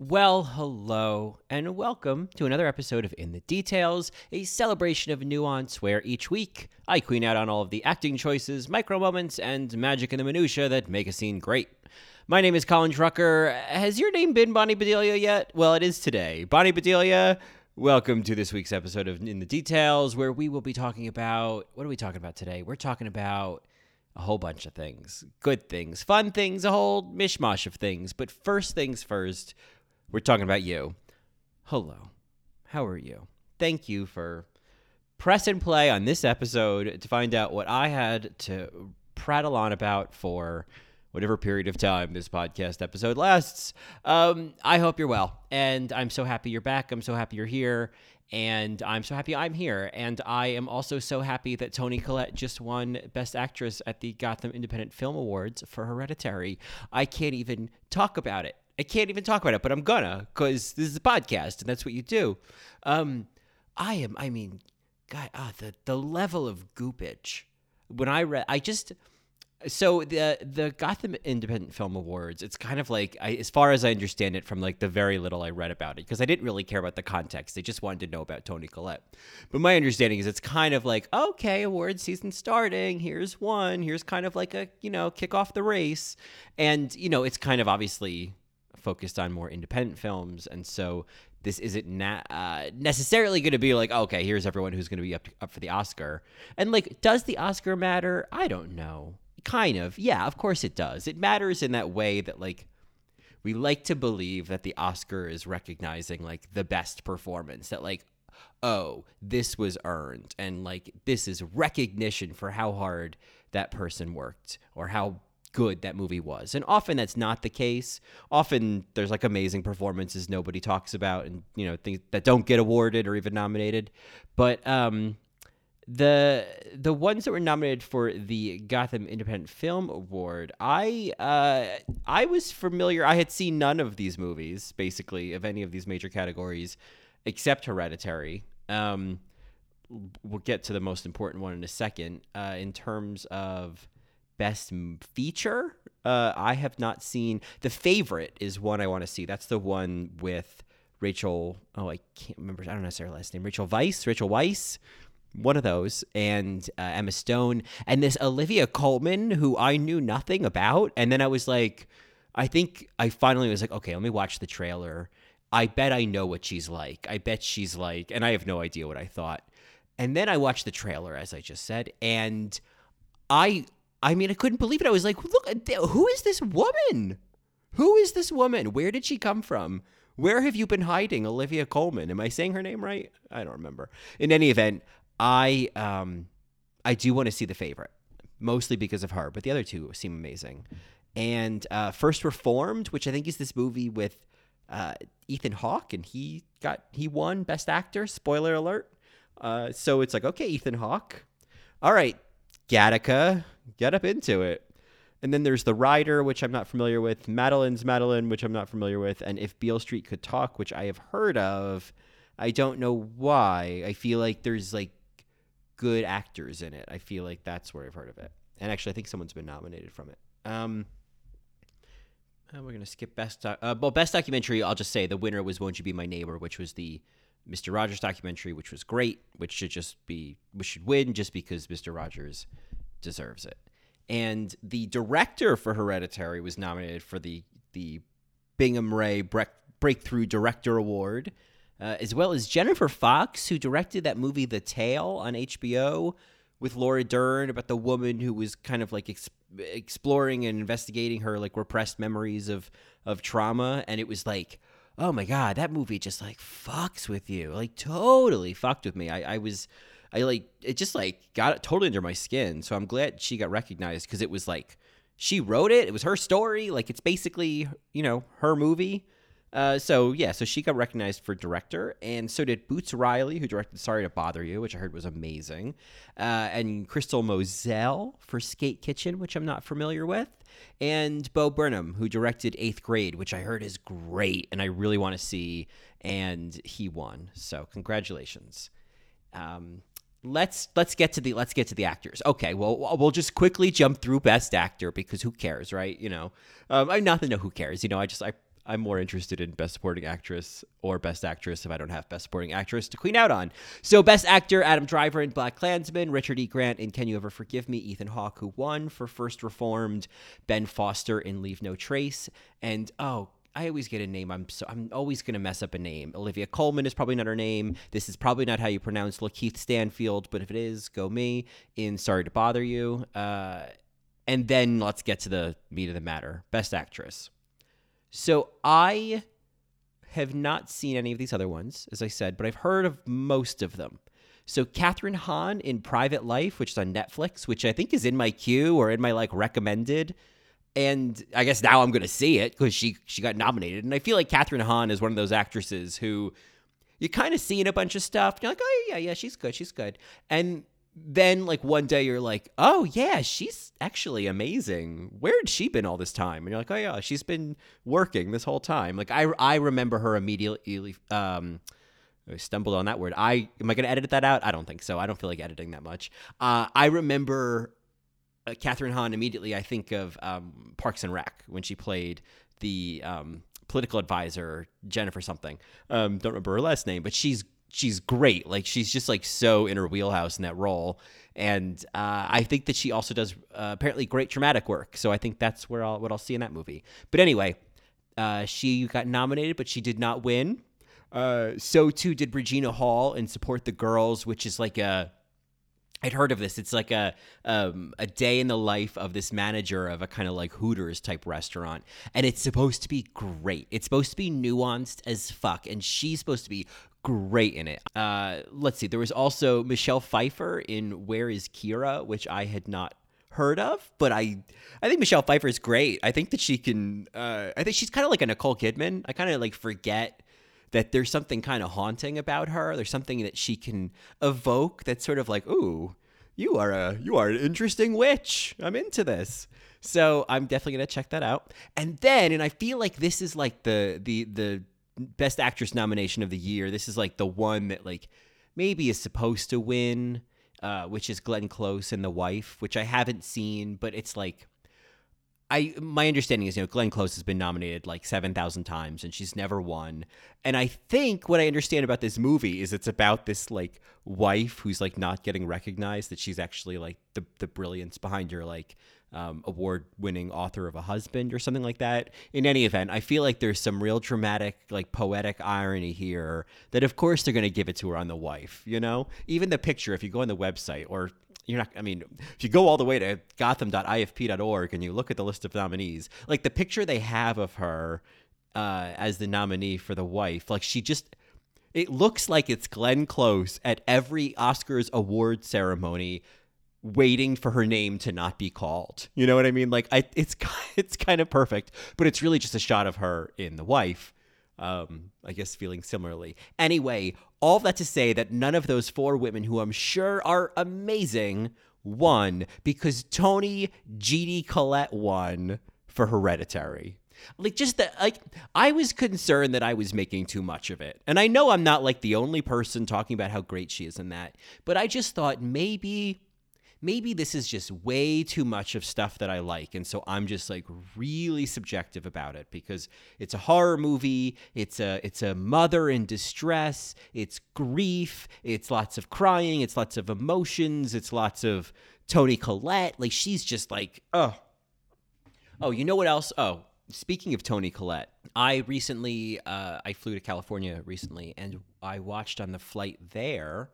Well, hello, and welcome to another episode of In the Details, a celebration of nuance where each week I queen out on all of the acting choices, micro moments, and magic in the minutiae that make a scene great. My name is Colin Drucker. Has your name been Bonnie Bedelia yet? Well, it is today. Bonnie Bedelia, welcome to this week's episode of In the Details, where we will be talking about what are we talking about today? We're talking about a whole bunch of things good things, fun things, a whole mishmash of things. But first things first, we're talking about you. Hello. How are you? Thank you for press and play on this episode to find out what I had to prattle on about for whatever period of time this podcast episode lasts. Um, I hope you're well. And I'm so happy you're back. I'm so happy you're here. And I'm so happy I'm here. And I am also so happy that Toni Collette just won Best Actress at the Gotham Independent Film Awards for Hereditary. I can't even talk about it. I can't even talk about it, but I'm gonna because this is a podcast and that's what you do. Um, I am. I mean, God, ah, the the level of goopage when I read, I just so the the Gotham Independent Film Awards. It's kind of like, I, as far as I understand it, from like the very little I read about it, because I didn't really care about the context. They just wanted to know about Toni Collette. But my understanding is it's kind of like, okay, award season starting. Here's one. Here's kind of like a you know kick off the race, and you know it's kind of obviously focused on more independent films, and so this isn't na- uh, necessarily going to be like, okay, here's everyone who's going to be up up for the Oscar. And like, does the Oscar matter? I don't know. Kind of, yeah. Of course it does. It matters in that way that like we like to believe that the Oscar is recognizing like the best performance. That like, oh, this was earned, and like this is recognition for how hard that person worked or how good that movie was. And often that's not the case. Often there's like amazing performances nobody talks about and you know things that don't get awarded or even nominated. But um the the ones that were nominated for the Gotham Independent Film Award, I uh, I was familiar. I had seen none of these movies, basically, of any of these major categories, except Hereditary. Um, we'll get to the most important one in a second. Uh, in terms of best feature, uh, I have not seen. The favorite is one I want to see. That's the one with Rachel. Oh, I can't remember. I don't know her last name. Rachel Weisz. Rachel Weisz one of those, and uh, Emma Stone, and this Olivia Colman, who I knew nothing about. And then I was like, I think I finally was like, okay, let me watch the trailer. I bet I know what she's like. I bet she's like, and I have no idea what I thought. And then I watched the trailer, as I just said, and I, I mean, I couldn't believe it. I was like, look, who is this woman? Who is this woman? Where did she come from? Where have you been hiding, Olivia Colman? Am I saying her name right? I don't remember. In any event, I um I do want to see the favorite, mostly because of her, but the other two seem amazing. And uh, First Reformed, which I think is this movie with uh, Ethan Hawke, and he got he won Best Actor. Spoiler alert. Uh, so it's like, okay, Ethan Hawke. All right, Gattaca, get up into it. And then there's The Rider, which I'm not familiar with, Madeline's Madeline, which I'm not familiar with, and If Beale Street Could Talk, which I have heard of. I don't know why. I feel like there's like good actors in it. I feel like that's where I've heard of it. And actually, I think someone's been nominated from it. Um, uh, we're gonna skip best. Doc- uh, well, best documentary. I'll just say the winner was "Won't You Be My Neighbor," which was the Mr. Rogers documentary, which was great. Which should just be, which should win just because Mr. Rogers deserves it. And the director for Hereditary was nominated for the the Bingham Ray Breakthrough Director Award uh, as well as Jennifer Fox, who directed that movie The Tale on HBO with Laura Dern about the woman who was kind of like ex- exploring and investigating her like repressed memories of of trauma, and it was like. Oh my god, that movie just like fucks with you. Like totally fucked with me. I, I was I like it just like got totally under my skin. So I'm glad she got recognized because it was like she wrote it. It was her story. Like it's basically you know her movie. Uh, so yeah, so she got recognized for director, and so did Boots Riley, who directed "Sorry to Bother You," which I heard was amazing, uh, and Crystal Moselle for Skate Kitchen, which I'm not familiar with, and Bo Burnham, who directed Eighth Grade, which I heard is great, and I really want to see, and he won. So congratulations. Um, let's let's get to the let's get to the actors. Okay, well we'll just quickly jump through Best Actor because who cares, right? You know, um, I'm not to who cares. You know, I just I I'm more interested in Best Supporting Actress or Best Actress if I don't have Best Supporting Actress to clean out on. So, Best Actor Adam Driver in BlacKkKlansman, Richard E. Grant in Can You Ever Forgive Me, Ethan Hawke, who won for First Reformed, Ben Foster in Leave No Trace, and oh, I always get a name. I'm so I'm always gonna mess up a name. Olivia Coleman is probably not her name. This is probably not how you pronounce Lakeith Stanfield, but if it is, go me. In Sorry to Bother You. Uh, and then let's get to the meat of the matter. Best Actress. So I have not seen any of these other ones, as I said, but I've heard of most of them. So Kathryn Hahn in Private Life, which is on Netflix, which I think is in my queue or in my like recommended. And I guess now I'm going to see it because she she got nominated. And I feel like Kathryn Hahn is one of those actresses who you kind of see in a bunch of stuff. You're like, oh yeah, yeah, she's good, she's good. And then like one day you're like, oh yeah, she's actually amazing. Where had she been all this time? And you're like, oh yeah, she's been working this whole time. Like I I remember her immediately. Um, I stumbled on that word. I am I going to edit that out? I don't think so. I don't feel like editing that much. Uh, I remember uh, Kathryn Hahn immediately. I think of um, Parks and Rec when she played the um, political advisor Jennifer something. Um, don't remember her last name, but she's she's great. Like she's just like so in her wheelhouse in that role, and uh, I think that she also does uh, apparently great dramatic work. So I think that's where I'll what I'll see in that movie. But anyway, uh, she got nominated, but she did not win. Uh, so too did Regina Hall in Support the Girls, which is like a I'd heard of this. It's like a um, a day in the life of this manager of a kind of like Hooters type restaurant, and it's supposed to be great. It's supposed to be nuanced as fuck, and she's supposed to be great in it. Uh, let's see. There was also Michelle Pfeiffer in Where Is Kyra, which I had not heard of, but I I think Michelle Pfeiffer is great. I think that she can. Uh, I think she's kind of like a Nicole Kidman. I kind of like forget that there's something kind of haunting about her. There's something that she can evoke that's sort of like, ooh, you are a you are an interesting witch. I'm into this. So I'm definitely gonna check that out. And then, and I feel like this is like the the the best actress nomination of the year. This is like the one that like maybe is supposed to win, uh, which is Glenn Close and The Wife, which I haven't seen, but it's like I my understanding is you know Glenn Close has been nominated like 7,000 times and she's never won. And I think what I understand about this movie is it's about this like wife who's like not getting recognized that she's actually like the the brilliance behind her like um, award winning author of a husband or something like that. In any event, I feel like there's some real dramatic, like poetic irony here that, of course, they're going to give it to her on the wife. You know, even the picture, if you go on the website or you're not, I mean, if you go all the way to gotham.ifp.org and you look at the list of nominees, like the picture they have of her uh, as the nominee for the wife, like she just, it looks like it's Glenn Close at every Oscars award ceremony waiting for her name to not be called. You know what I mean? Like I, it's it's kind of perfect, but it's really just a shot of her in the wife. Um, I guess feeling similarly. Anyway, all that to say that none of those four women, who I'm sure are amazing, won because Toni G.D. Collette won for Hereditary. Like just that, like I was concerned that I was making too much of it, and I know I'm not like the only person talking about how great she is in that, but I just thought maybe maybe this is just way too much of stuff that I like. And so I'm just like really subjective about it because it's a horror movie. It's a it's a mother in distress. It's grief. It's lots of crying. It's lots of emotions. It's lots of Toni Collette. Like she's just like, oh. Oh, you know what else? Oh, speaking of Toni Collette, I recently uh, I flew to California recently and I watched on the flight there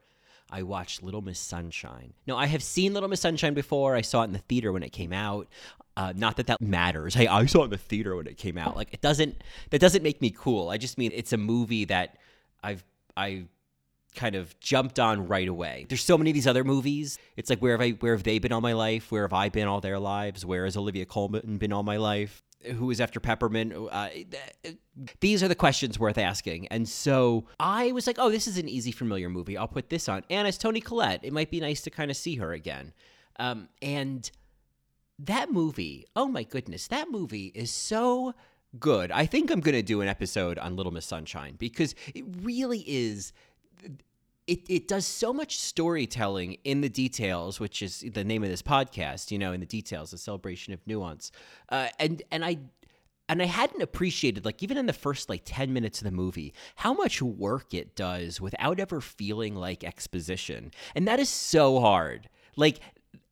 I watched Little Miss Sunshine. Now, I have seen Little Miss Sunshine before. I saw it in the theater when it came out. Uh, not that that matters. Hey, I saw it in the theater when it came out. Like it doesn't. That doesn't make me cool. I just mean it's a movie that I've I kind of jumped on right away. There's so many of these other movies. It's like where have I where have they been all my life? Where have I been all their lives? Where has Olivia Colman been all my life? Who is after Peppermint? Uh, these are the questions worth asking. And so I was like, oh, this is an easy, familiar movie. I'll put this on. And it's Toni Collette. It might be nice to kind of see her again. Um, and that movie, oh my goodness, that movie is so good. I think I'm going to do an episode on Little Miss Sunshine because it really is. It, it does so much storytelling in the details, which is the name of this podcast. You know, in the details, a celebration of nuance, uh, and and I and I hadn't appreciated like even in the first like 10 minutes of the movie how much work it does without ever feeling like exposition. And that is so hard. Like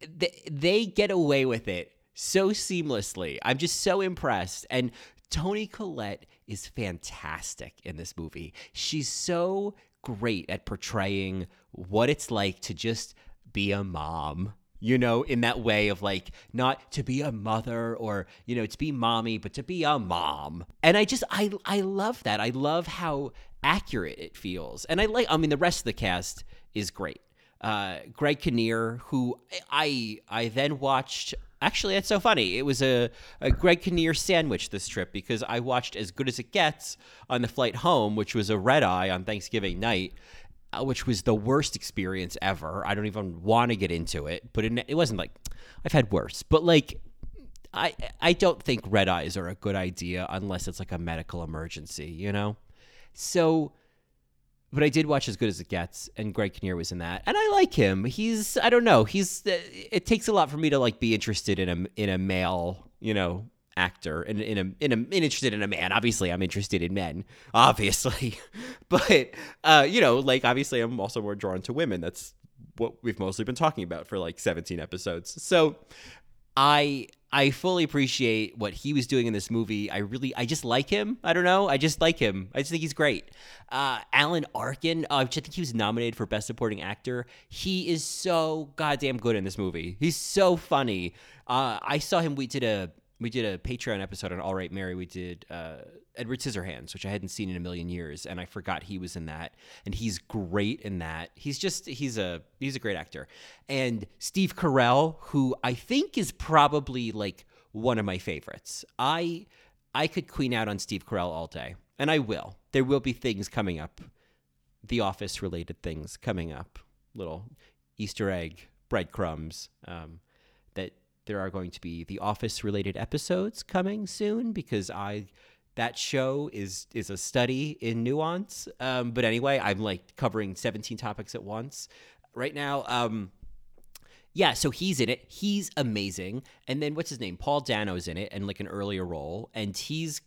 they, they get away with it so seamlessly. I'm just so impressed. And Toni Collette is fantastic in this movie. She's so great at portraying what it's like to just be a mom you know, in that way of like not to be a mother or, you know, to be mommy, but to be a mom. And I just I I love that. I love how accurate it feels. And I like I mean the rest of the cast is great. Uh Greg Kinnear, who I I then watched Actually, that's so funny. It was a, a Greg Kinnear sandwich this trip because I watched As Good as It Gets on the flight home, which was a red eye on Thanksgiving night, uh, which was the worst experience ever. I don't even want to get into it, but it, it wasn't like I've had worse. But like, I I don't think red eyes are a good idea unless it's like a medical emergency, you know. So but I did watch as good as it gets, and Greg Kinnear was in that, and I like him. He's I don't know. He's uh, it takes a lot for me to like be interested in a in a male, you know, actor, and in, in a in a interested in a man. Obviously, I'm interested in men, obviously, but uh, you know, like obviously, I'm also more drawn to women. That's what we've mostly been talking about for like 17 episodes. So I I fully appreciate what he was doing in this movie. I really, I just like him. I don't know. I just like him. I just think he's great. Uh, Alan Arkin, uh, which I think he was nominated for Best Supporting Actor. He is so goddamn good in this movie. He's so funny. Uh, I saw him. We did a we did a Patreon episode on All Right Mary. We did uh, Edward Scissorhands, which I hadn't seen in a million years, and I forgot he was in that. And he's great in that. He's just he's a he's a great actor. And Steve Carell, who I think is probably like one of my favorites. I I could queen out on Steve Carell all day, and I will. There will be things coming up, The Office related things coming up, little Easter egg breadcrumbs. Um, that there are going to be the office related episodes coming soon because I that show is is a study in nuance. Um, but anyway, I'm like covering 17 topics at once right now. Um, yeah, so he's in it. He's amazing. And then what's his name? Paul Dano's in it and like an earlier role, and he's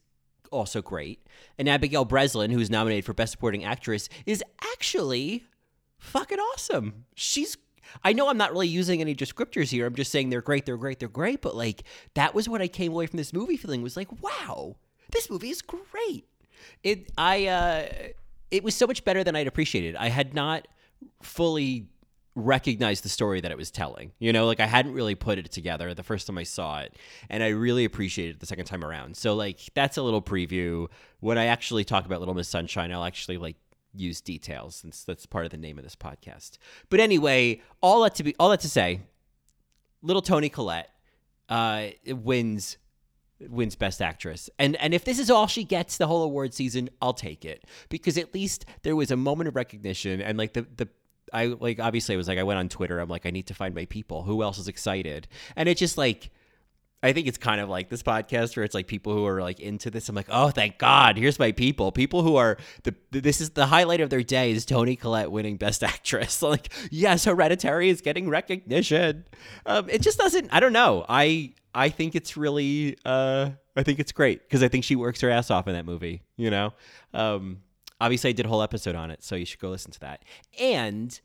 also great. And Abigail Breslin, who's nominated for Best Supporting Actress, is actually fucking awesome. She's I know I'm not really using any descriptors here. I'm just saying they're great, they're great, they're great. But like that was what I came away from this movie feeling was like, wow, this movie is great. It I uh it was so much better than I'd appreciated. I had not fully recognized the story that it was telling. You know, like I hadn't really put it together the first time I saw it, and I really appreciated it the second time around. So like that's a little preview. When I actually talk about Little Miss Sunshine, I'll actually like use details since that's part of the name of this podcast. But anyway, all that to be all that to say, little Toni Collette uh, wins wins best actress. And and if this is all she gets the whole award season, I'll take it because at least there was a moment of recognition and like the the I like obviously I was like I went on Twitter, I'm like I need to find my people. Who else is excited? And it just like I think it's kind of like this podcast where it's like people who are like into this. I'm like, oh, thank God, here's my people. People who are the this is the highlight of their day is Toni Collette winning Best Actress. like, yes, Hereditary is getting recognition. Um, it just doesn't. I don't know. I I think it's really. Uh, I think it's great because I think she works her ass off in that movie. You know. Um, obviously, I did a whole episode on it, so you should go listen to that. And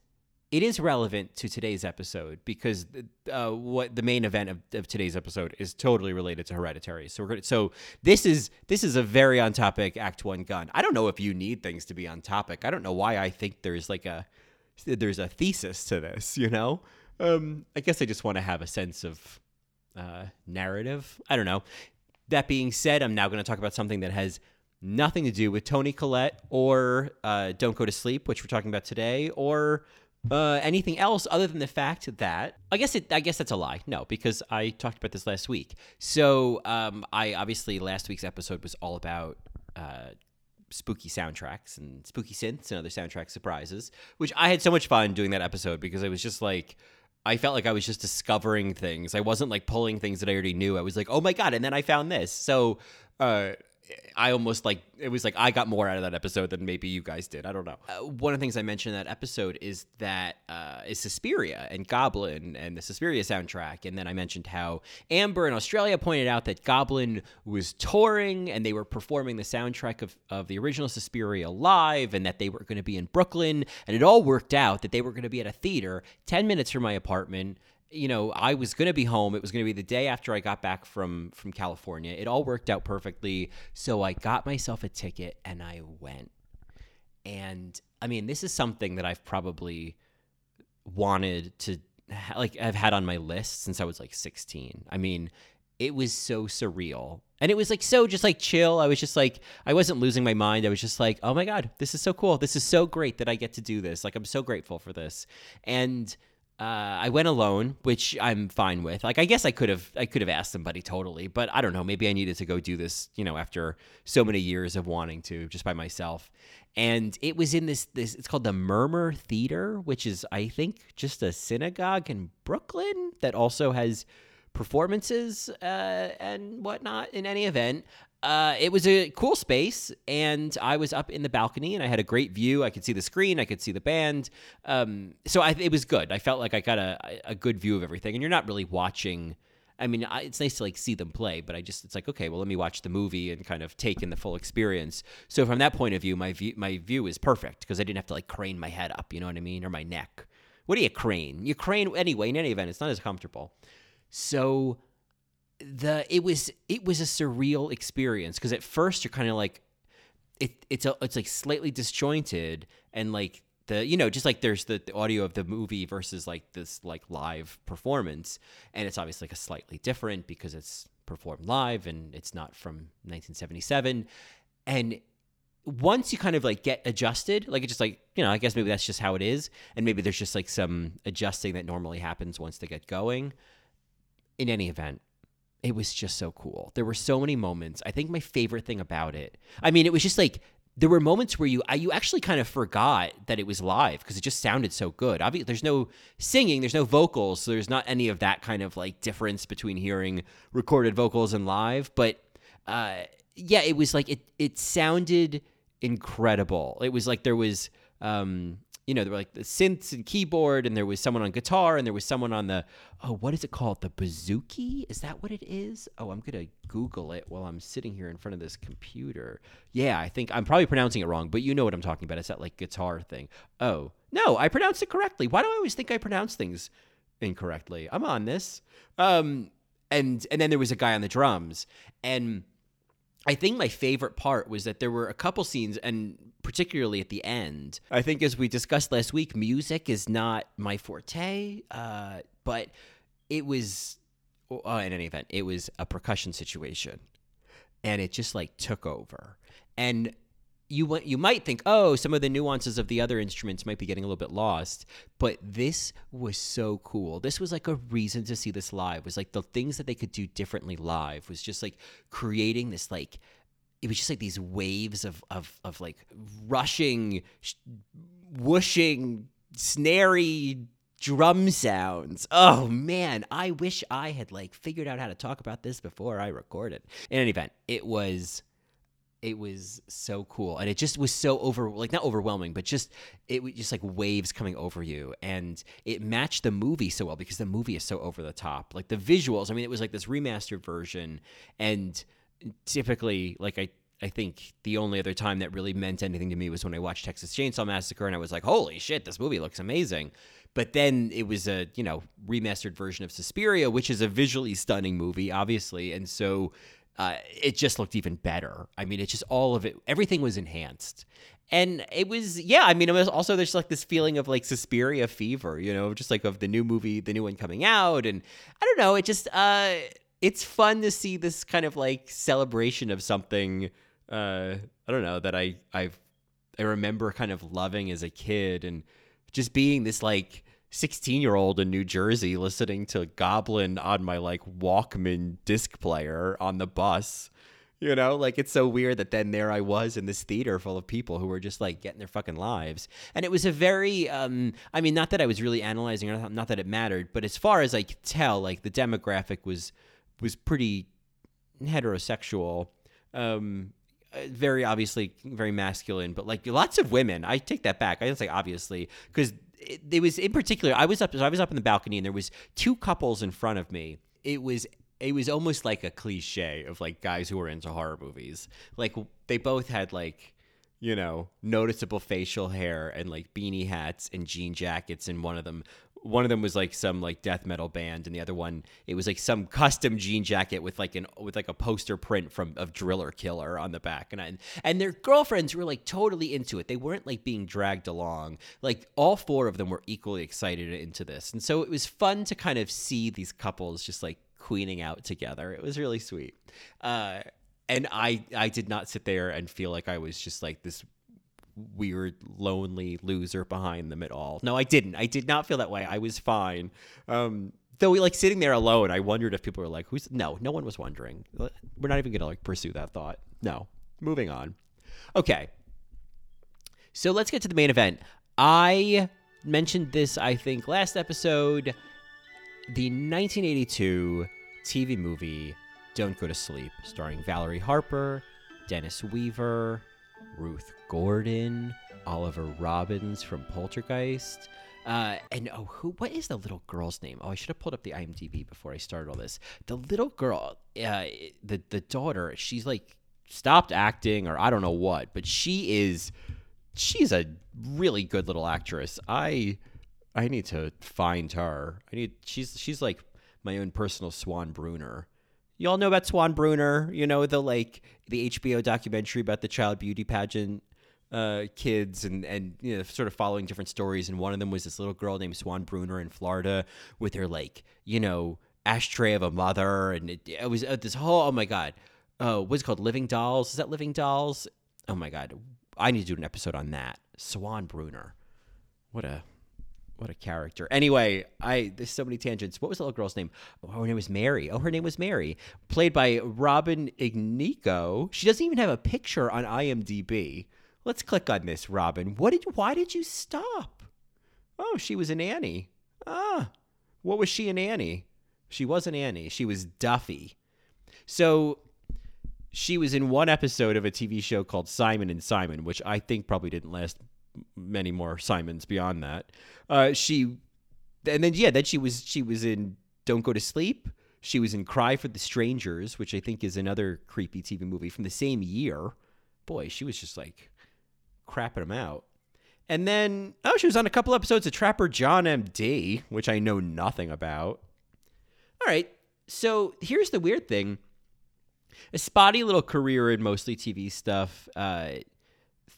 it is relevant to today's episode because uh, what the main event of, of, today's episode is totally related to hereditary. So we're going so this is this is a very on topic Act One gun. I don't know if you need things to be on topic. I don't know why I think there's like a there's a thesis to this. You know, um, I guess I just want to have a sense of uh, narrative. I don't know. That being said, I'm now going to talk about something that has nothing to do with Toni Collette or uh, Don't Go to Sleep, which we're talking about today, or Uh, anything else other than the fact that I guess it I guess that's a lie. No, because I talked about this last week. So um, I obviously last week's episode was all about uh, spooky soundtracks and spooky synths and other soundtrack surprises, which I had so much fun doing that episode because it was just like I felt like I was just discovering things. I wasn't like pulling things that I already knew. I was like, oh my god, and then I found this. So uh, I almost like it was like I got more out of that episode than maybe you guys did. I don't know. Uh, one of the things I mentioned in that episode is that uh, is Suspiria and Goblin and the Suspiria soundtrack, and then I mentioned how Amber in Australia pointed out that Goblin was touring and they were performing the soundtrack of of the original Suspiria live, and that they were going to be in Brooklyn, and it all worked out that they were going to be at a theater ten minutes from my apartment you know, I was going to be home. It was going to be the day after I got back from from California. It all worked out perfectly. So I got myself a ticket and I went. And I mean, this is something that I've probably wanted to like I've had on my list since I was like 16. I mean, it was so surreal. And it was like so just like chill. I was just like I wasn't losing my mind. I was just like, "Oh my god, this is so cool. This is so great that I get to do this. Like I'm so grateful for this." And uh, I went alone, which I'm fine with. Like, I guess I could have, I could have asked somebody totally, but I don't know. Maybe I needed to go do this, you know, after so many years of wanting to, just by myself. And it was in this, this. It's called the Murmrr Theater, which is, I think, just a synagogue in Brooklyn that also has performances uh, and whatnot. In any event, uh, it was a cool space, and I was up in the balcony, and I had a great view. I could see the screen, I could see the band. Um, so I, it was good. I felt like I got a, a good view of everything, and you're not really watching. I mean, I, it's nice to like see them play, but I just it's like okay, well, let me watch the movie and kind of take in the full experience. So from that point of view, my view my view is perfect because I didn't have to like crane my head up, you know what I mean, or my neck. What do you crane? You crane anyway. In any event, it's not as comfortable. So the it was it was a surreal experience because at first you're kind of like it it's a, it's like slightly disjointed and like the you know just like there's the, the, audio of the movie versus like this like live performance. And it's obviously like a slightly different because it's performed live and it's not from 1977 and once you kind of like get adjusted like it's just like you know i guess maybe that's just how it is. And maybe there's just like some adjusting that normally happens once they get going. In any event it was just so cool. There were so many moments. I think my favorite thing about it, I mean, it was just like there were moments where you you actually kind of forgot that it was live because it just sounded so good. Obviously, there's no singing, there's no vocals, so there's not any of that kind of like difference between hearing recorded vocals and live. But uh, yeah, it was like it it sounded incredible. It was like there was um, you know, there were like the synths and keyboard, and there was someone on guitar, and there was someone on the oh, what is it called? The bouzouki? Is that what it is? Oh, I'm gonna Google it while I'm sitting here in front of this computer. Yeah, I think I'm probably pronouncing it wrong, but you know what I'm talking about. It's that like guitar thing. Oh no, I pronounced it correctly. Why do I always think I pronounce things incorrectly? I'm on this. Um, and and then there was a guy on the drums, and I think my favorite part was that there were a couple scenes, and particularly at the end. I think, as we discussed last week, music is not my forte, uh, but it was, uh, in any event, it was a percussion situation, and it just like took over. And you you might think, oh, some of the nuances of the other instruments might be getting a little bit lost, but this was so cool. This was like a reason to see this live. It was like the things that they could do differently live was just like creating this like it was just like these waves of of of like rushing, whooshing, snary drum sounds. Oh man, I wish I had like figured out how to talk about this before I recorded. In any event, it was it was so cool. And it just was so over like not overwhelming but just it was just like waves coming over you. And it matched the movie so well because the movie is so over the top. Like the visuals i mean it was like this remastered version. And typically like i I think the only other time that really meant anything to me was when I watched Texas Chainsaw Massacre and I was like, "Holy shit, this movie looks amazing." But then it was a, you know, remastered version of Suspiria, which is a visually stunning movie, obviously. And so uh, it just looked even better. I mean, it just all of it, everything was enhanced. And it was, yeah, I mean, it was also there's like this feeling of like Suspiria fever, you know, just like of the new movie, the new one coming out. And I don't know, it just, uh, it's fun to see this kind of like celebration of something, uh, I don't know, that I, I've, I remember kind of loving as a kid and just being this like 16 year old in New Jersey listening to Goblin on my like Walkman disc player on the bus. You know, like it's so weird that then there I was in this theater full of people who were just like getting their fucking lives. And it was a very, um, I mean, not that I was really analyzing or not that it mattered, but as far as I could tell, like the demographic was was pretty heterosexual. Um, uh, very obviously very masculine, but like lots of women. I take that back. I didn't say obviously because it, it, was in particular. I was up. I was up in the balcony, and there was two couples in front of me. It was it was almost like a cliche of like guys who were into horror movies. Like they both had like you know noticeable facial hair and like beanie hats and jean jackets, and one of them one of them was like some like death metal band and the other one it was like some custom jean jacket with like an with like a poster print from of driller killer on the back and I, and their girlfriends were like totally into it. They weren't like being dragged along. Like all four of them were equally excited into this and so it was fun to kind of see these couples just like queening out together. It was really sweet. Uh and I I did not sit there and feel like I was just like this weird, lonely loser behind them at all. No, I didn't. I did not feel that way. I was fine. Um, though, we like sitting there alone, I wondered if people were like, "Who's?" No, no one was wondering. We're not even gonna like pursue that thought. No. Moving on. Okay. So let's get to the main event. I mentioned this, I think, last episode. The 1982 TV movie "Don't Go to Sleep," starring Valerie Harper, Dennis Weaver, Ruth Gordon, Oliver Robbins from Poltergeist. Uh, and oh, who? What is the little girl's name? Oh, I should have pulled up the IMDb before I started all this. The little girl, uh, the the daughter, she's like stopped acting or I don't know what, but she is, she's a really good little actress. I I need to find her. I need she's she's like my own personal Swan Brooner y'all know about Swan Brooner, you know, the like the HBO documentary about the child beauty pageant uh, kids and and you know sort of following different stories and one of them was this little girl named Swan Brooner in Florida with her like, you know, ashtray of a mother and it, it was uh, this whole oh my god. Uh, what's called Living Dolls? Is that Living Dolls? Oh my god. I need to do an episode on that. Swan Brooner. What a what a character. Anyway, I there's so many tangents. What was the little girl's name? Oh, her name was Mary. Oh, her name was Mary, played by Robin Ignico. She doesn't even have a picture on IMDb. Let's click on this, Robin. What did? Why did you stop? Oh, she was an Annie. Ah, what was she an Annie? She was an Annie. She was Duffy. So she was in one episode of a TV show called Simon and Simon, which I think probably didn't last many more Simons beyond that. Uh, she, and then yeah, then she was she was in Don't Go to Sleep. She was in Cry for the Strangers, which I think is another creepy TV movie from the same year. Boy, she was just like crapping them out. And then, oh, she was on a couple episodes of Trapper John MD, which I know nothing about. All right, so here's the weird thing a spotty little career in mostly TV stuff. Uh,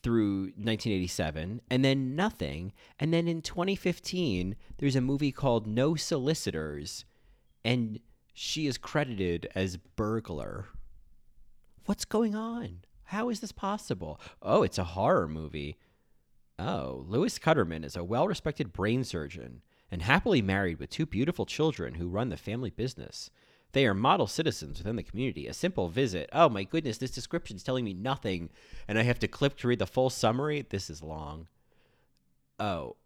through 1987 and then nothing. And then in 2015, there's a movie called No Solicitors and she is credited as burglar. What's going on? How is this possible? Oh, it's a horror movie. Oh, Lewis Cutterman is a well respected brain surgeon and happily married with two beautiful children who run the family business. They are model citizens within the community. A simple visit. Oh my goodness, this description is telling me nothing, and I have to click to read the full summary. This is long. Oh,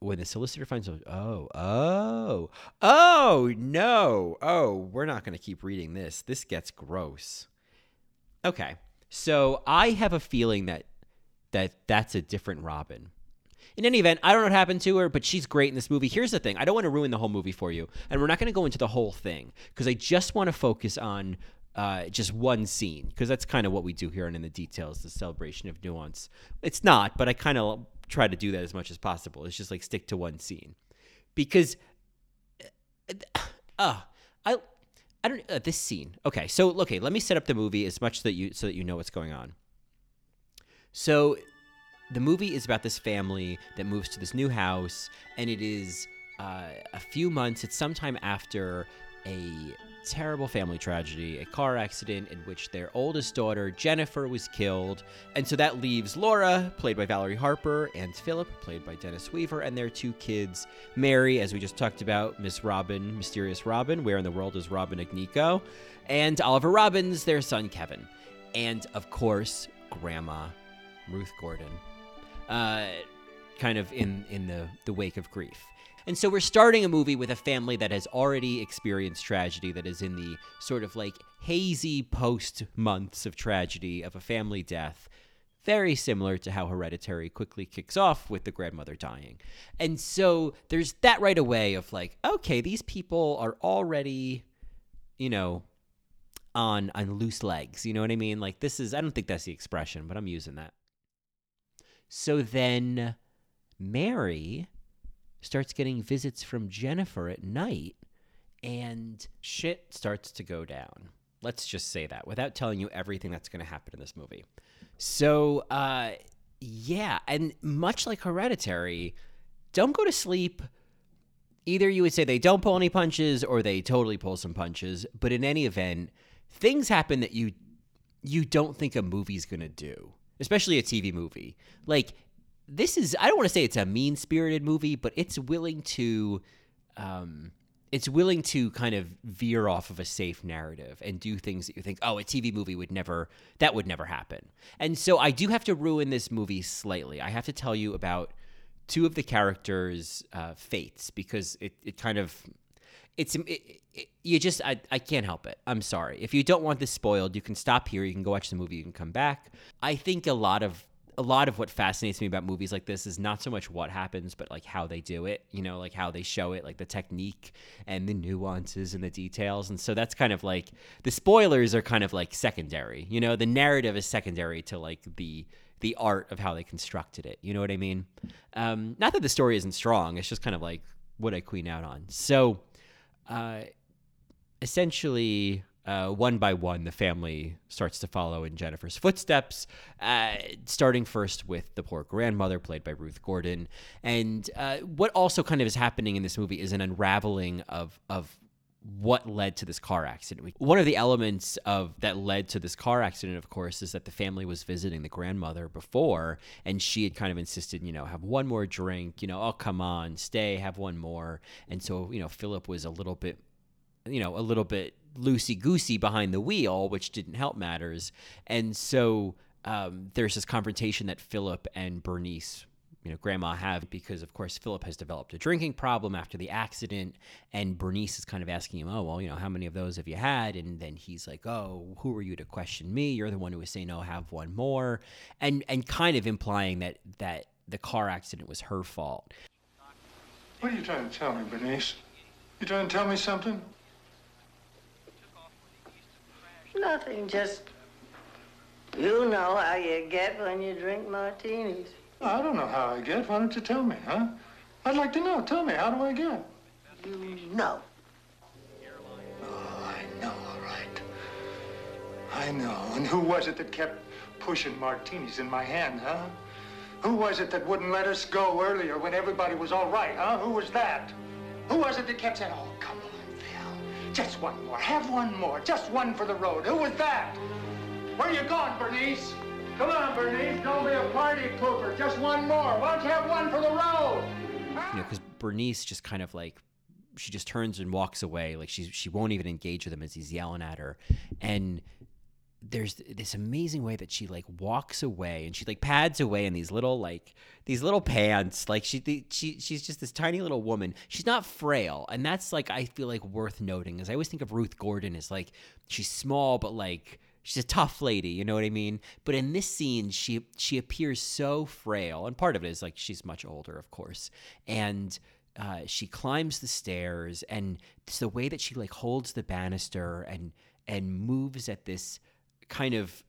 when the solicitor finds out, oh, oh, oh, no, oh, we're not going to keep reading this. This gets gross. Okay, so I have a feeling that that that's a different Robin. In any event, I don't know what happened to her, but she's great in this movie. Here's the thing I don't want to ruin the whole movie for you, and we're not going to go into the whole thing because I just want to focus on uh, just one scene because that's kind of what we do here and in the details, the celebration of nuance. It's not, but I kind of try to do that as much as possible. It's just like stick to one scene because, uh, I. I don't uh, this scene. Okay, so okay, let me set up the movie as much that you so that you know what's going on. So the movie is about this family that moves to this new house, and it is uh, a few months. It's sometime after a terrible family tragedy, a car accident in which their oldest daughter, Jennifer, was killed. And so that leaves Laura, played by Valerie Harper, and Philip, played by Dennis Weaver, and their two kids, Mary, as we just talked about, Miss Robin, Mysterious Robin, Where in the World is Robin Ignico, and Oliver Robbins, their son, Kevin. And of course, Grandma Ruth Gordon, uh, kind of in, in the, the wake of grief. And so we're starting a movie with a family that has already experienced tragedy, that is in the sort of like hazy post months of tragedy of a family death. Very similar to how Hereditary quickly kicks off with the grandmother dying. And so there's that right away of like, okay, these people are already, you know, on on loose legs. You know what I mean? Like this is I don't think that's the expression, but I'm using that. So then Mary starts getting visits from Jennifer at night and shit starts to go down. Let's just say that without telling you everything that's going to happen in this movie. So, uh, yeah, and much like Hereditary, don't go to sleep. Either you would say they don't pull any punches or they totally pull some punches, but in any event, things happen that you you don't think a movie's going to do, especially a TV movie. Like this is I don't want to say it's a mean spirited movie, but it's willing to um it's willing to kind of veer off of a safe narrative and do things that you think, oh, a TV movie would never that would never happen. And so I do have to ruin this movie slightly. I have to tell you about two of the characters' uh, fates because it, it kind of it's it, it, you just I, I can't help it i'm sorry if you don't want this spoiled you can stop here you can go watch the movie you can come back i think a lot of a lot of what fascinates me about movies like this is not so much what happens, but like how they do it, you know, like how they show it, like the technique and the nuances and the details. And so that's kind of like the spoilers are kind of like secondary, you know, the narrative is secondary to like the the art of how they constructed it. You know what I mean? Um, not that the story isn't strong, it's just kind of like what I queen out on. So uh, essentially uh, one by one, the family starts to follow in Jennifer's footsteps, uh, starting first with the poor grandmother, played by Ruth Gordon. And uh, what also kind of is happening in this movie is an unraveling of of what led to this car accident. One of the elements of that led to this car accident, of course, is that the family was visiting the grandmother before, and she had kind of insisted, you know, have one more drink, you know, oh come on, stay, have one more. And so, you know, Philip was a little bit you know, a little bit loosey goosey behind the wheel, which didn't help matters. And so um, there's this confrontation that Philip and Bernice, you know, grandma have because, of course, Philip has developed a drinking problem after the accident. And Bernice is kind of asking him, oh, well, you know, how many of those have you had? And then he's like, oh, who are you to question me? You're the one who was saying, no, have one more. And, and kind of implying that, that the car accident was her fault. What are you trying to tell me, Bernice? You trying to tell me something? Nothing, just you know how you get when you drink martinis. I don't know how I get. Why don't you tell me, huh? I'd like to know. Tell me, how do I get? You know. Oh, I know, all right. I know. And who was it that kept pushing martinis in my hand, huh? Who was it that wouldn't let us go earlier when everybody was all right, huh? Who was that? Who was it that kept saying, oh, come on. Phil. Just one more. Have one more. Just one for the road. Who was that? Where are you going, Bernice? Come on, Bernice. Don't be a party pooper. Just one more. Why don't you have one for the road? You know, because Bernice just kind of like she just turns and walks away. Like she she won't even engage with him as he's yelling at her, and there's this amazing way that she like walks away and she like pads away in these little like these little pants like she she she's just this tiny little woman she's not frail and that's like i feel like worth noting as i always think of ruth gordon as like she's small but like she's a tough lady you know what i mean but in this scene she she appears so frail and part of it is like she's much older of course and uh, she climbs the stairs and it's the way that she like holds the banister and and moves at this kind of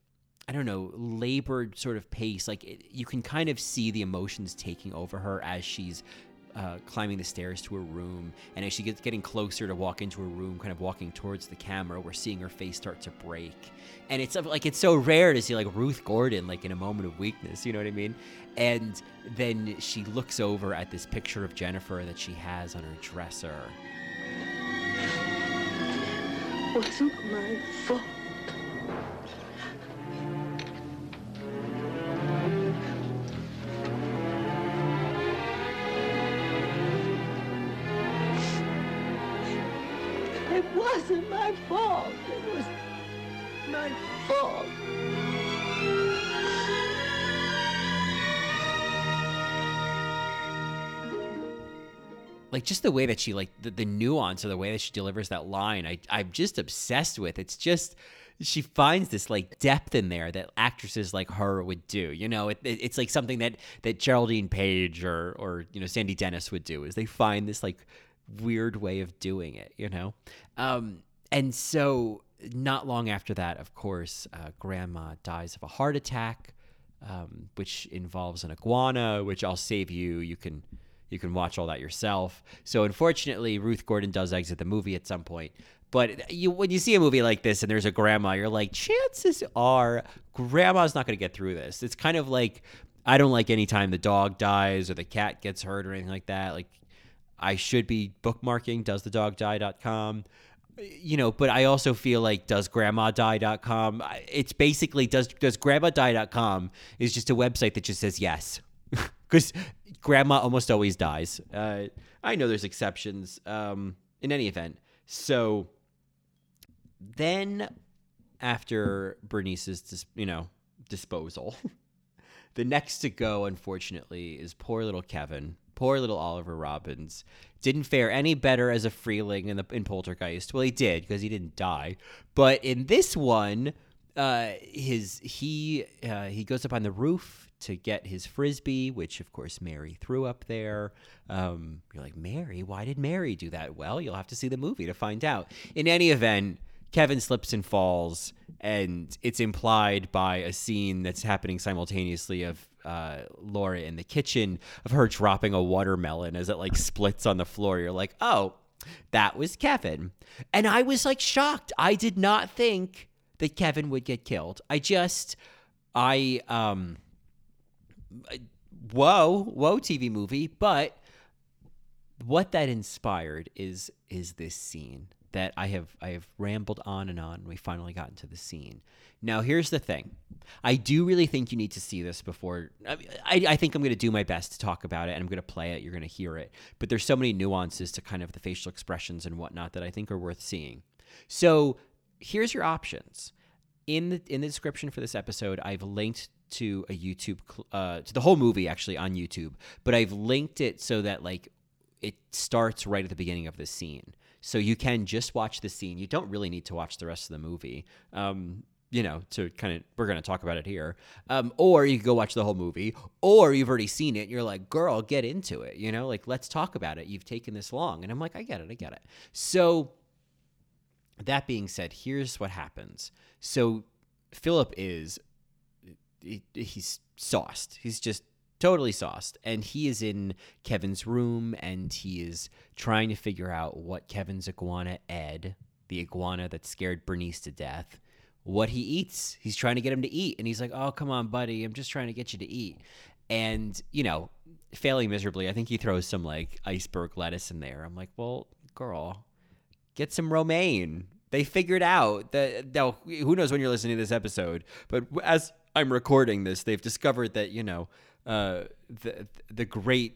I don't know, labored sort of pace. Like it, you can kind of see the emotions taking over her as she's uh, climbing the stairs to her room, and as she gets getting closer to walk into her room, kind of walking towards the camera, we're seeing her face start to break, and it's like it's so rare to see like Ruth Gordon like in a moment of weakness, you know what I mean? And then she looks over at this picture of Jennifer that she has on her dresser. wasn't my fault. Wasn't my fault. It was my fault. like just the way that she like the, the nuance of the way that she delivers that line I, i'm just obsessed with it's just she finds this like depth in there that actresses like her would do you know it, it, it's like something that that geraldine page or or you know sandy dennis would do is they find this like weird way of doing it you know um and so not long after that of course uh, grandma dies of a heart attack um, which involves an iguana which i'll save you you can you can watch all that yourself. So unfortunately, Ruth Gordon does exit the movie at some point. But you, when you see a movie like this and there's a grandma, you're like, chances are grandma's not going to get through this. It's kind of like I don't like any time the dog dies or the cat gets hurt or anything like that. Like I should be bookmarking doesthedogdie.com you know, but I also feel like does grandma doesgrandmadie.com. It's basically does does grandmadie.com is just a website that just says yes. Cuz grandma almost always dies. Uh, I know there's exceptions um, in any event. So then, after Bernice's, dis- you know, disposal, the next to go, unfortunately, is poor little Kevin. Poor little Oliver Robins didn't fare any better as a freeling in the in Poltergeist. Well, he did because he didn't die, but in this one, uh, his he uh, he goes up on the roof to get his frisbee, which of course Mary threw up there. Um, you're like, Mary, why did Mary do that? Well, you'll have to see the movie to find out. In any event, Kevin slips and falls, and it's implied by a scene that's happening simultaneously of uh, Laura in the kitchen of her dropping a watermelon as it like splits on the floor. You're like, oh, that was Kevin. And I was like shocked. I did not think that Kevin would get killed. I just, I, um, whoa, whoa, TV movie. But what that inspired is is this scene that I have I have rambled on and on. We finally got into the scene. Now, here's the thing. I do really think you need to see this before. I, I, I think I'm going to do my best to talk about it, and I'm going to play it. You're going to hear it, but there's so many nuances to kind of the facial expressions and whatnot that I think are worth seeing. So, here's your options. In the in the description for this episode, I've linked to a YouTube uh, to the whole movie actually on YouTube, but I've linked it so that like it starts right at the beginning of the scene. So you can just watch the scene. You don't really need to watch the rest of the movie. Um, you know, to kind of, we're going to talk about it here. Um, or you can go watch the whole movie, or you've already seen it. You're like, girl, get into it. You know, like, let's talk about it. You've taken this long. And I'm like, I get it. I get it. So, that being said, here's what happens. So, Philip is he, he's sauced. He's just totally sauced. And he is in Kevin's room and he is trying to figure out what Kevin's iguana, Ed, the iguana that scared Bernice to death, what he eats. He's trying to get him to eat. And he's like, oh, come on, buddy. I'm just trying to get you to eat. And, you know, failing miserably, I think he throws some like iceberg lettuce in there. I'm like, well, girl, get some romaine. They figured out that, now, who knows when you're listening to this episode, but as I'm recording this, they've discovered that you know uh, the the great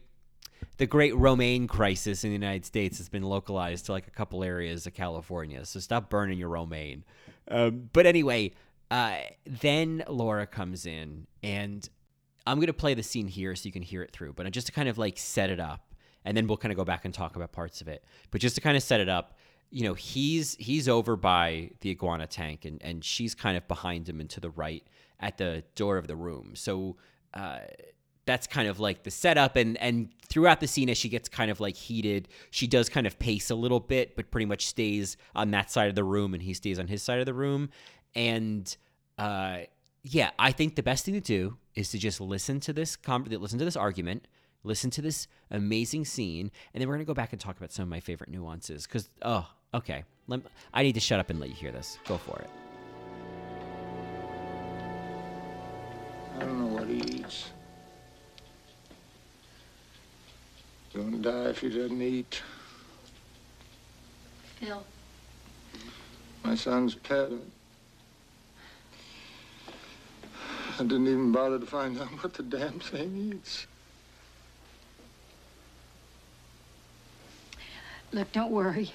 the great romaine crisis in the United States has been localized to like a couple areas of California. So stop burning your romaine. Um, but anyway, uh, then Laura comes in, and I'm gonna play the scene here so you can hear it through. But just to kind of like set it up, and then we'll kind of go back and talk about parts of it. But just to kind of set it up, you know, he's he's over by the iguana tank, and and she's kind of behind him and to the right at the door of the room. So uh, that's kind of like the setup and and throughout the scene as she gets kind of like heated she does kind of pace a little bit but pretty much stays on that side of the room and he stays on his side of the room. And uh yeah i think the best thing to do is to just listen to this com- listen to this argument listen to this amazing scene and then we're going to go back and talk about some of my favorite nuances cuz oh okay. Let, i need to shut up and let you hear this. Go for it. I don't know what he eats. Gonna die if he doesn't eat. Phil, My son's pet. I didn't even bother to find out what the damn thing eats. Look, don't worry.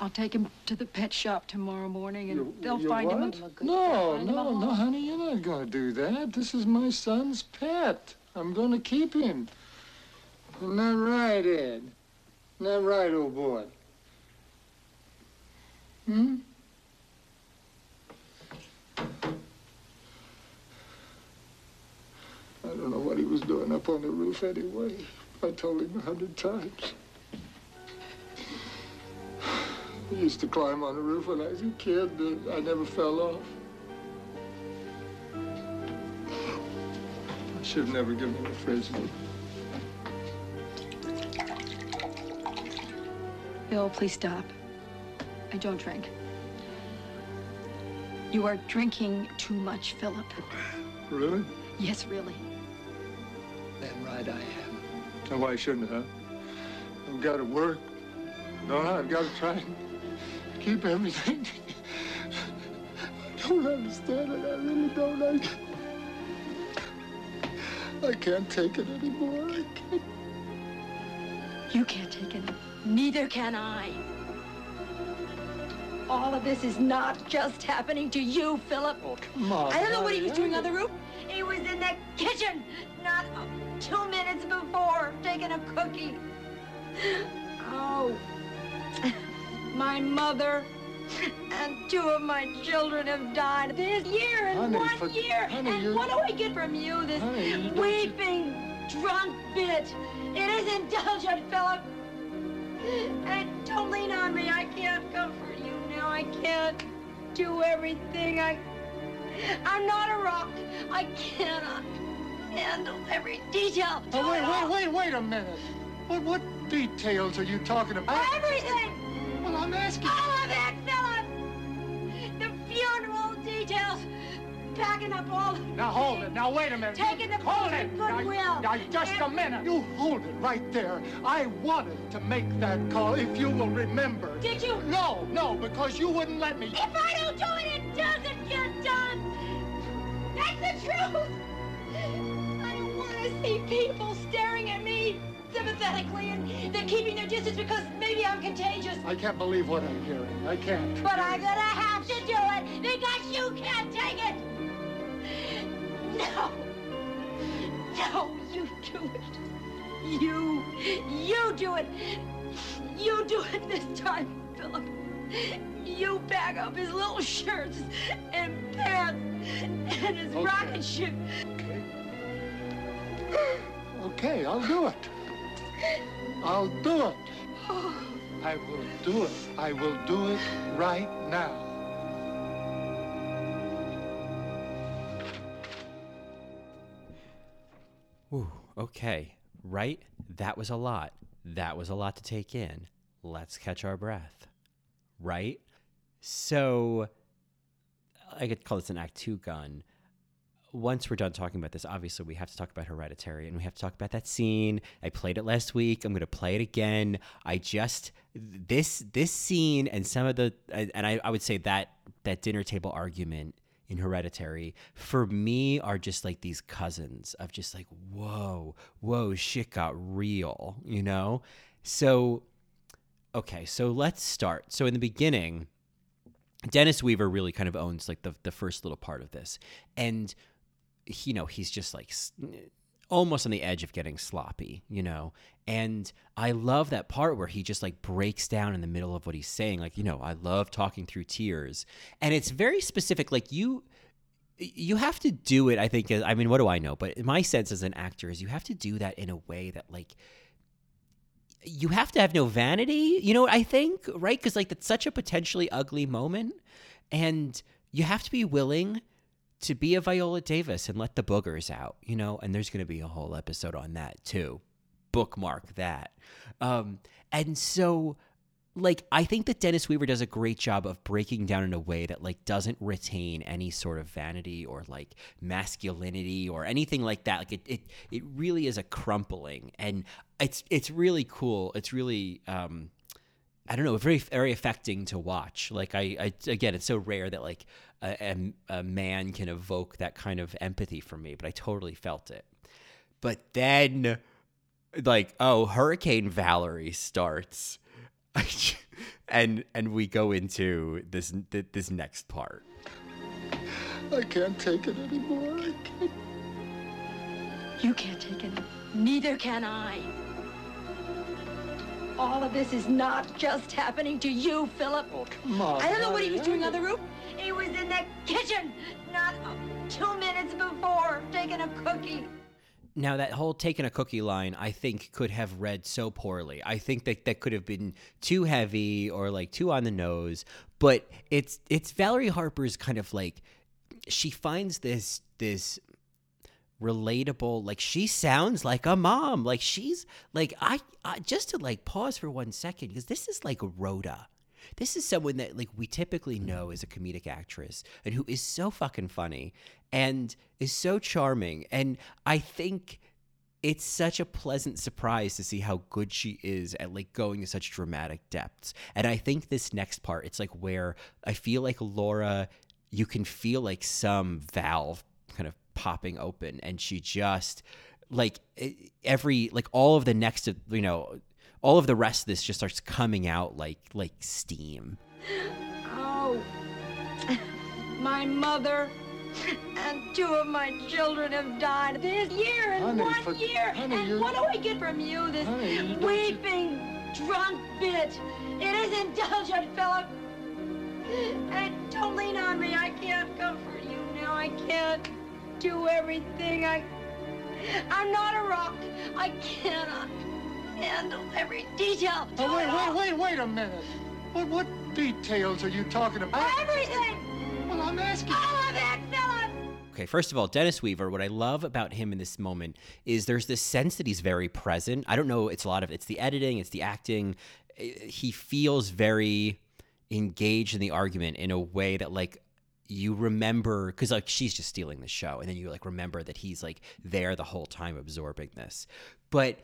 I'll take him to the pet shop tomorrow morning and You- they'll you find him. what? A, No, they'll find him a no, no, home. honey, you're not going to do that. This is my son's pet. I'm going to keep him. That right, Ed? That right, old boy? Hmm? I don't know what he was doing up on the roof anyway. I told him a hundred times. He used to climb on the roof when I was a kid, but I never fell off. I should have never given him a frisbee. Bill, please stop. I don't drink. You are drinking too much, Philip. Really? Yes, really. Damn right I am. And why shouldn't I? I've got to work. Don't I? I've got to try and keep everything. I don't understand it. I really don't. I, I can't take it anymore. I can't. You can't take it. Neither can I. All of this is not just happening to you, Philip. Oh, come on. I don't know what he was doing on the roof. He was in the kitchen, not two minutes before, taking a cookie. Oh, my mother and two of my children have died this year in Honey, one for- year. honey, and what do I get from you, this Honey, you weeping, drunk bitch? It is indulgent, Philip. And don't lean on me. I can't comfort you now. I can't do everything. I, I'm not a rock. I cannot handle every detail. Oh, wait, wait, wait, wait a minute. What, what details are you talking about? Everything! Well, I'm asking. All of it, Philip! The funeral details. Packing up all Now hold it. Now wait a minute. Taking the hold it. of Now, goodwill. now, just a minute. You hold it right there. I wanted to make that call, if you will remember. Did you? No, no, because you wouldn't let me. If I don't do it, it doesn't get done. That's the truth. I don't want to see people staring at me sympathetically and they're keeping their distance because maybe I'm contagious. I can't believe what I'm hearing. I can't. But I'm gonna have to do it because you can't take it. No. No, you do it. You, you do it. You do it this time, Philip. You pack up his little shirts and pants and his Okay. rocket ship. Okay. Okay, I'll do it. I'll do it. Oh. I will do it. I will do it right now. Ooh, okay. Right? That was a lot. That was a lot to take in. Let's catch our breath. Right? So, I could call this an Act Two gun. Once we're done talking about this, obviously we have to talk about Hereditary and we have to talk about that scene. I played it last week. I'm going to play it again. I just this this scene and some of the and I, I would say that that dinner table argument in Hereditary for me are just like these cousins of just like whoa whoa shit got real you know? So okay so let's start. So in the beginning Dennis Weaver really kind of owns like the the first little part of this, and you know he's just like almost on the edge of getting sloppy, you know. And I love that part where he just like breaks down in the middle of what he's saying, like you know I love talking through tears, and it's very specific. Like you, you have to do it. I think. I mean, what do I know? But my sense as an actor is you have to do that in a way that like you have to have no vanity, you know, I think, right? Because, like, that's such a potentially ugly moment. And you have to be willing to be a Viola Davis and let the boogers out, you know? And there's going to be a whole episode on that, too. Bookmark that. Um, and so, like, I think that Dennis Weaver does a great job of breaking down in a way that, like, doesn't retain any sort of vanity or, like, masculinity or anything like that. Like, it, it, it really is a crumpling. And it's, it's really cool. It's really, um, I don't know, very very affecting to watch. Like I, I again, it's so rare that like a, a, a man can evoke that kind of empathy from me, but I totally felt it. But then, like, oh, Hurricane Valerie starts, and and we go into this this next part. I can't take it anymore. I can't. You can't take it. Neither can I. All of this is not just happening to you, Philip. Oh, come on. I don't know what he was doing on the roof. He was in the kitchen, not two minutes before, taking a cookie. Now that whole taking a cookie line, I think could have read so poorly. I think that that could have been too heavy or like too on the nose. But it's it's Valerie Harper's kind of like she finds this this relatable like she sounds like a mom like she's like I, I just to like pause for one second because this is like Rhoda this is someone that like we typically know as a comedic actress and who is so fucking funny and is so charming and I think it's such a pleasant surprise to see how good she is at like going to such dramatic depths. And I think this next part, it's like where I feel like Laura, you can feel like some valve kind of popping open, and she just like every like all of the next, you know, all of the rest of this just starts coming out like like steam. Oh, my mother and two of my children have died this year in Honey, one for- year. honey, and you- what do I get from you, this Honey, you weeping, drunk bitch? It is indulgent, Philip. And don't lean on me. I can't comfort you now. I can't do everything. I, I'm not a rock. I cannot handle every detail. Oh, wait, wait, wait, wait a minute. What, what details are you talking about? Everything. Well, I'm asking. All of it. Okay, first of all, Dennis Weaver, what I love about him in this moment is there's this sense that he's very present. I don't know, it's a lot of it's the editing, it's the acting. Eh, He feels very engaged in the argument in a way that like you remember because like she's just stealing the show and then you like remember that he's like there the whole time absorbing this but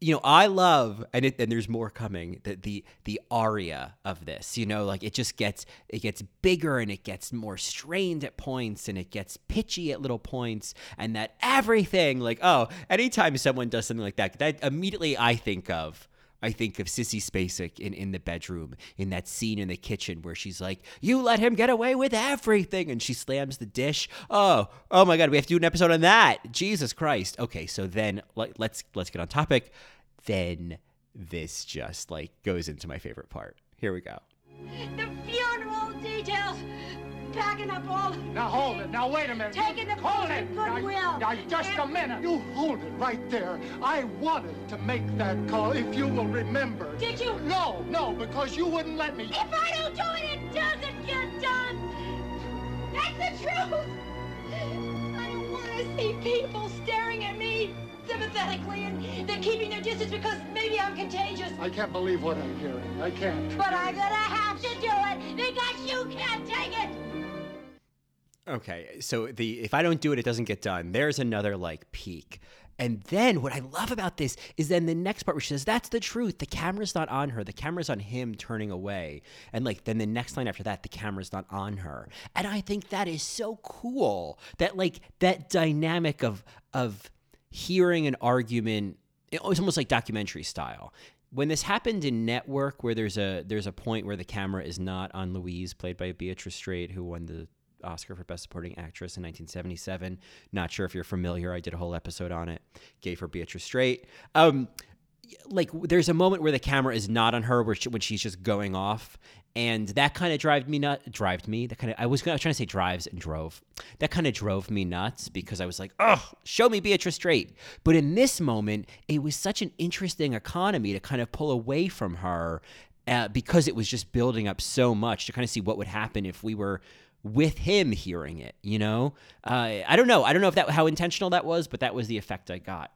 you know i love and it, and there's more coming the, the the aria of this you know like it just gets it gets bigger and it gets more strained at points and it gets pitchy at little points and that everything like oh anytime someone does something like that that immediately i think of I think of Sissy Spacek in, in the bedroom in that scene in the kitchen where she's like, "You let him get away with everything," and she slams the dish. Oh, oh my God, we have to do an episode on that. Jesus Christ. Okay, so then let, let's let's get on topic. Then this just like goes into my favorite part. Here we go. The funeral details. Packing up all. Now hold it. Now wait a minute. Taking the hold it. with Now, now, just a minute. You hold it right there. I wanted to make that call, if you will remember. Did you? No, no, because you wouldn't let me. If I don't do it, it doesn't get done. That's the truth. I don't want to see people staring at me sympathetically and they're keeping their distance because maybe I'm contagious. I can't believe what I'm hearing. I can't. But I'm gonna have to do it because you can't take it. Okay, so the if I don't do it, it doesn't get done. There's another like peak. And then what I love about this is then the next part where she says, That's the truth. The camera's not on her. The camera's on him turning away. And like then the next line after that, the camera's not on her. And I think that is so cool. That like that dynamic of of hearing an argument it was almost like documentary style. When this happened in Network, where there's a there's a point where the camera is not on Louise, played by Beatrice Straight, who won the Oscar for Best Supporting Actress in 1977. Not sure if you're familiar. I did a whole episode on it. Gave her Beatrice Straight. Um, like there's a moment where the camera is not on her, where she, when she's just going off, and that kind of drove me nut. Drived me. That kind of I was, gonna, I was trying to say drives and drove. That kind of drove me nuts because I was like, oh, show me Beatrice Straight. But in this moment, it was such an interesting economy to kind of pull away from her. Uh, because it was just building up so much to kind of see what would happen if we were with him hearing it you know? Uh, i don't know. I don't know if that how intentional that was but that was the effect i got.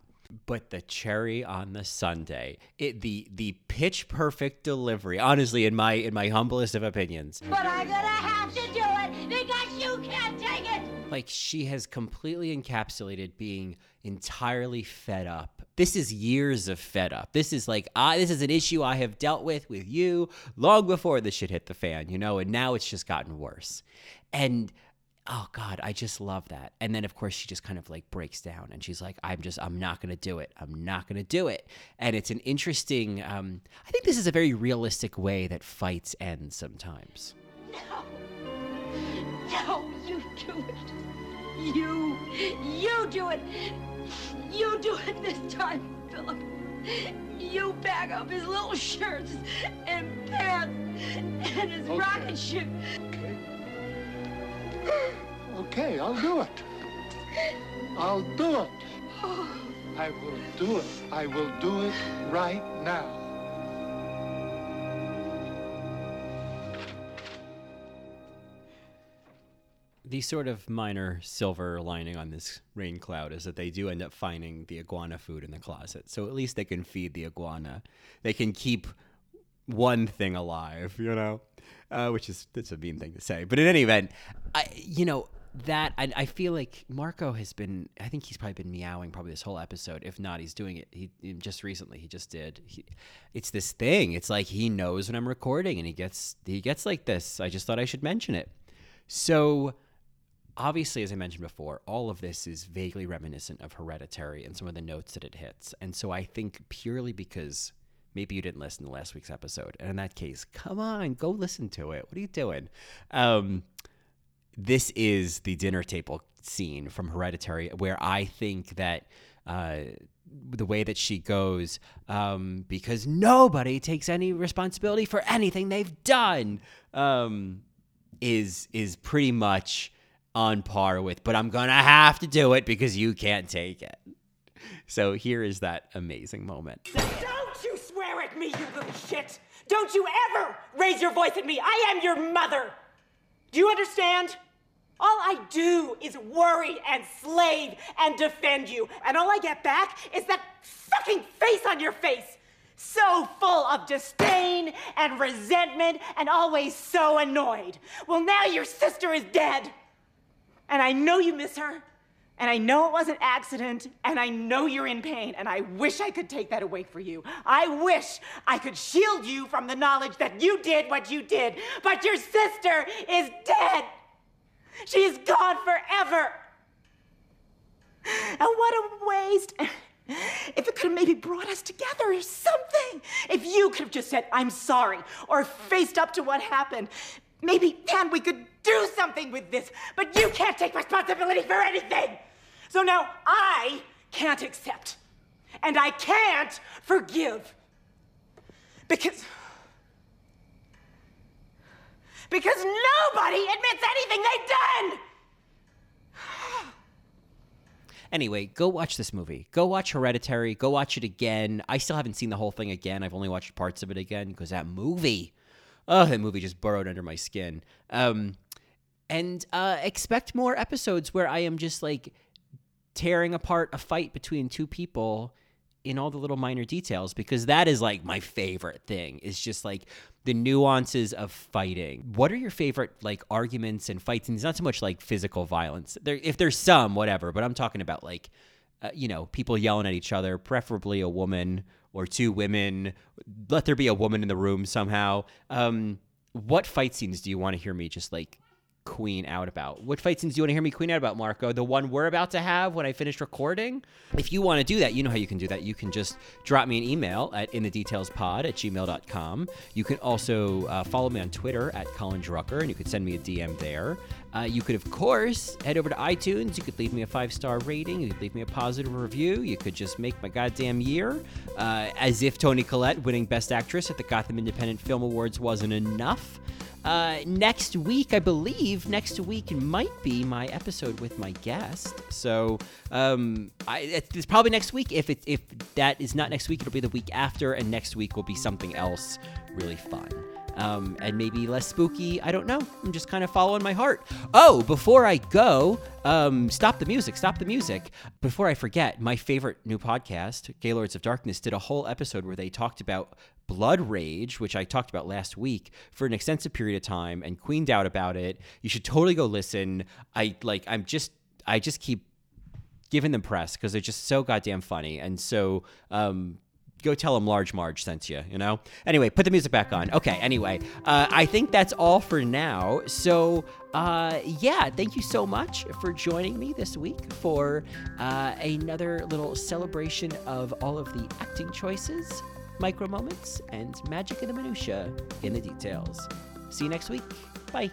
But the cherry on the sundae, it the the pitch perfect delivery honestly in my in my humblest of opinions. But I'm gonna have to do it because you can't take it. like she has completely encapsulated being entirely fed up this is years of fed up. This is like I this is an issue I have dealt with with you long before this shit hit the fan, you know, and now it's just gotten worse. And oh god i just love that and then of course she just kind of like breaks down and she's like i'm just i'm not gonna do it i'm not gonna do it and it's an interesting um, i think this is a very realistic way that fights end sometimes No. No, you do it. You. You do it. You do it this time, Philip. You pack up his little shirts and pants and his rocket ship. Okay, I'll do it. I'll do it. Oh. I will do it. I will do it right now. The sort of minor silver lining on this rain cloud is that they do end up finding the iguana food in the closet. So at least they can feed the iguana. They can keep one thing alive, you know, uh, which is that's a mean thing to say. But in any event, I, you know that I, I feel like Marco has been. I think he's probably been meowing probably this whole episode. If not, he's doing it. He just recently he just did. He, it's this thing. It's like he knows when I'm recording, and he gets he gets like this. I just thought I should mention it. So obviously, as I mentioned before, all of this is vaguely reminiscent of Hereditary and some of the notes that it hits. And so I think purely because maybe you didn't listen to last week's episode, and in that case, come on, go listen to it. What are you doing? Um, this is the dinner table scene from Hereditary, where I think that. Uh, the way that she goes, um, because nobody takes any responsibility for anything they've done, um, is is pretty much on par with, but I'm gonna have to do it because you can't take it. So here is that amazing moment. Don't you swear at me, you little shit! Don't you ever raise your voice at me! I am your mother! Do you understand? All I do is worry and slave and defend you, and all I get back is that fucking face on your face! So full of disdain and resentment and always so annoyed. Well, now your sister is dead. And I know you miss her. And I know it was an accident, and I know you're in pain, and I wish I could take that away for you. I wish I could shield you from the knowledge that you did what you did, but your sister is dead. She is gone forever. And what a waste. If it could have maybe brought us together or something. If you could have just said, I'm sorry, or faced up to what happened. Maybe then we could do something with this, but you can't take responsibility for anything. So now I can't accept, and I can't forgive. Because. Because nobody admits anything they've done! Anyway, go watch this movie. Go watch Hereditary. Go watch it again. I still haven't seen the whole thing again. I've only watched parts of it again because that movie, oh, that movie just burrowed under my skin. Um, and uh, expect more episodes where I am just like tearing apart a fight between two people in all the little minor details because that is like my favorite thing is just like the nuances of fighting. What are your favorite like arguments and fights? And it's not so much like physical violence. There if there's some whatever but i'm talking about like uh, you know people yelling at each other preferably a woman or two women. Let there be a woman in the room somehow. Um what fight scenes do you want to hear me just like queen out about. What fight scenes do you want to hear me queen out about, Marco? The one we're about to have when I finish recording? If you want to do that, you know how you can do that. You can just drop me an email at inthedetailspod at gmail.com. You can also uh, follow me on Twitter at Colin Drucker, and you could send me a DM there. Uh, you could, of course, head over to iTunes. You could leave me a five star rating. You could leave me a positive review. You could just make my goddamn year. Uh, as if Toni Collette winning Best Actress at the Gotham Independent Film Awards wasn't enough. Uh, next week, I believe, next week might be my episode with my guest. So um, I, it's probably next week. If it, if that is not next week, it'll be the week after, and next week will be something else really fun. Um, and maybe less spooky. I don't know. I'm just kind of following my heart. Oh, before I go, um, stop the music. Stop the music. Before I forget, my favorite new podcast, Gaylords of Darkness, did a whole episode where they talked about Blood Rage, which I talked about last week, for an extensive period of time and queened out about it. You should totally go listen. I like. I'm just. I just keep giving them press because they're just so goddamn funny and so um, go tell them large marge sent you you know anyway put the music back on okay anyway uh, i think that's all for now so uh, yeah thank you so much for joining me this week for uh, another little celebration of all of the acting choices micro moments and magic in the minutia in the details. See you next week. Bye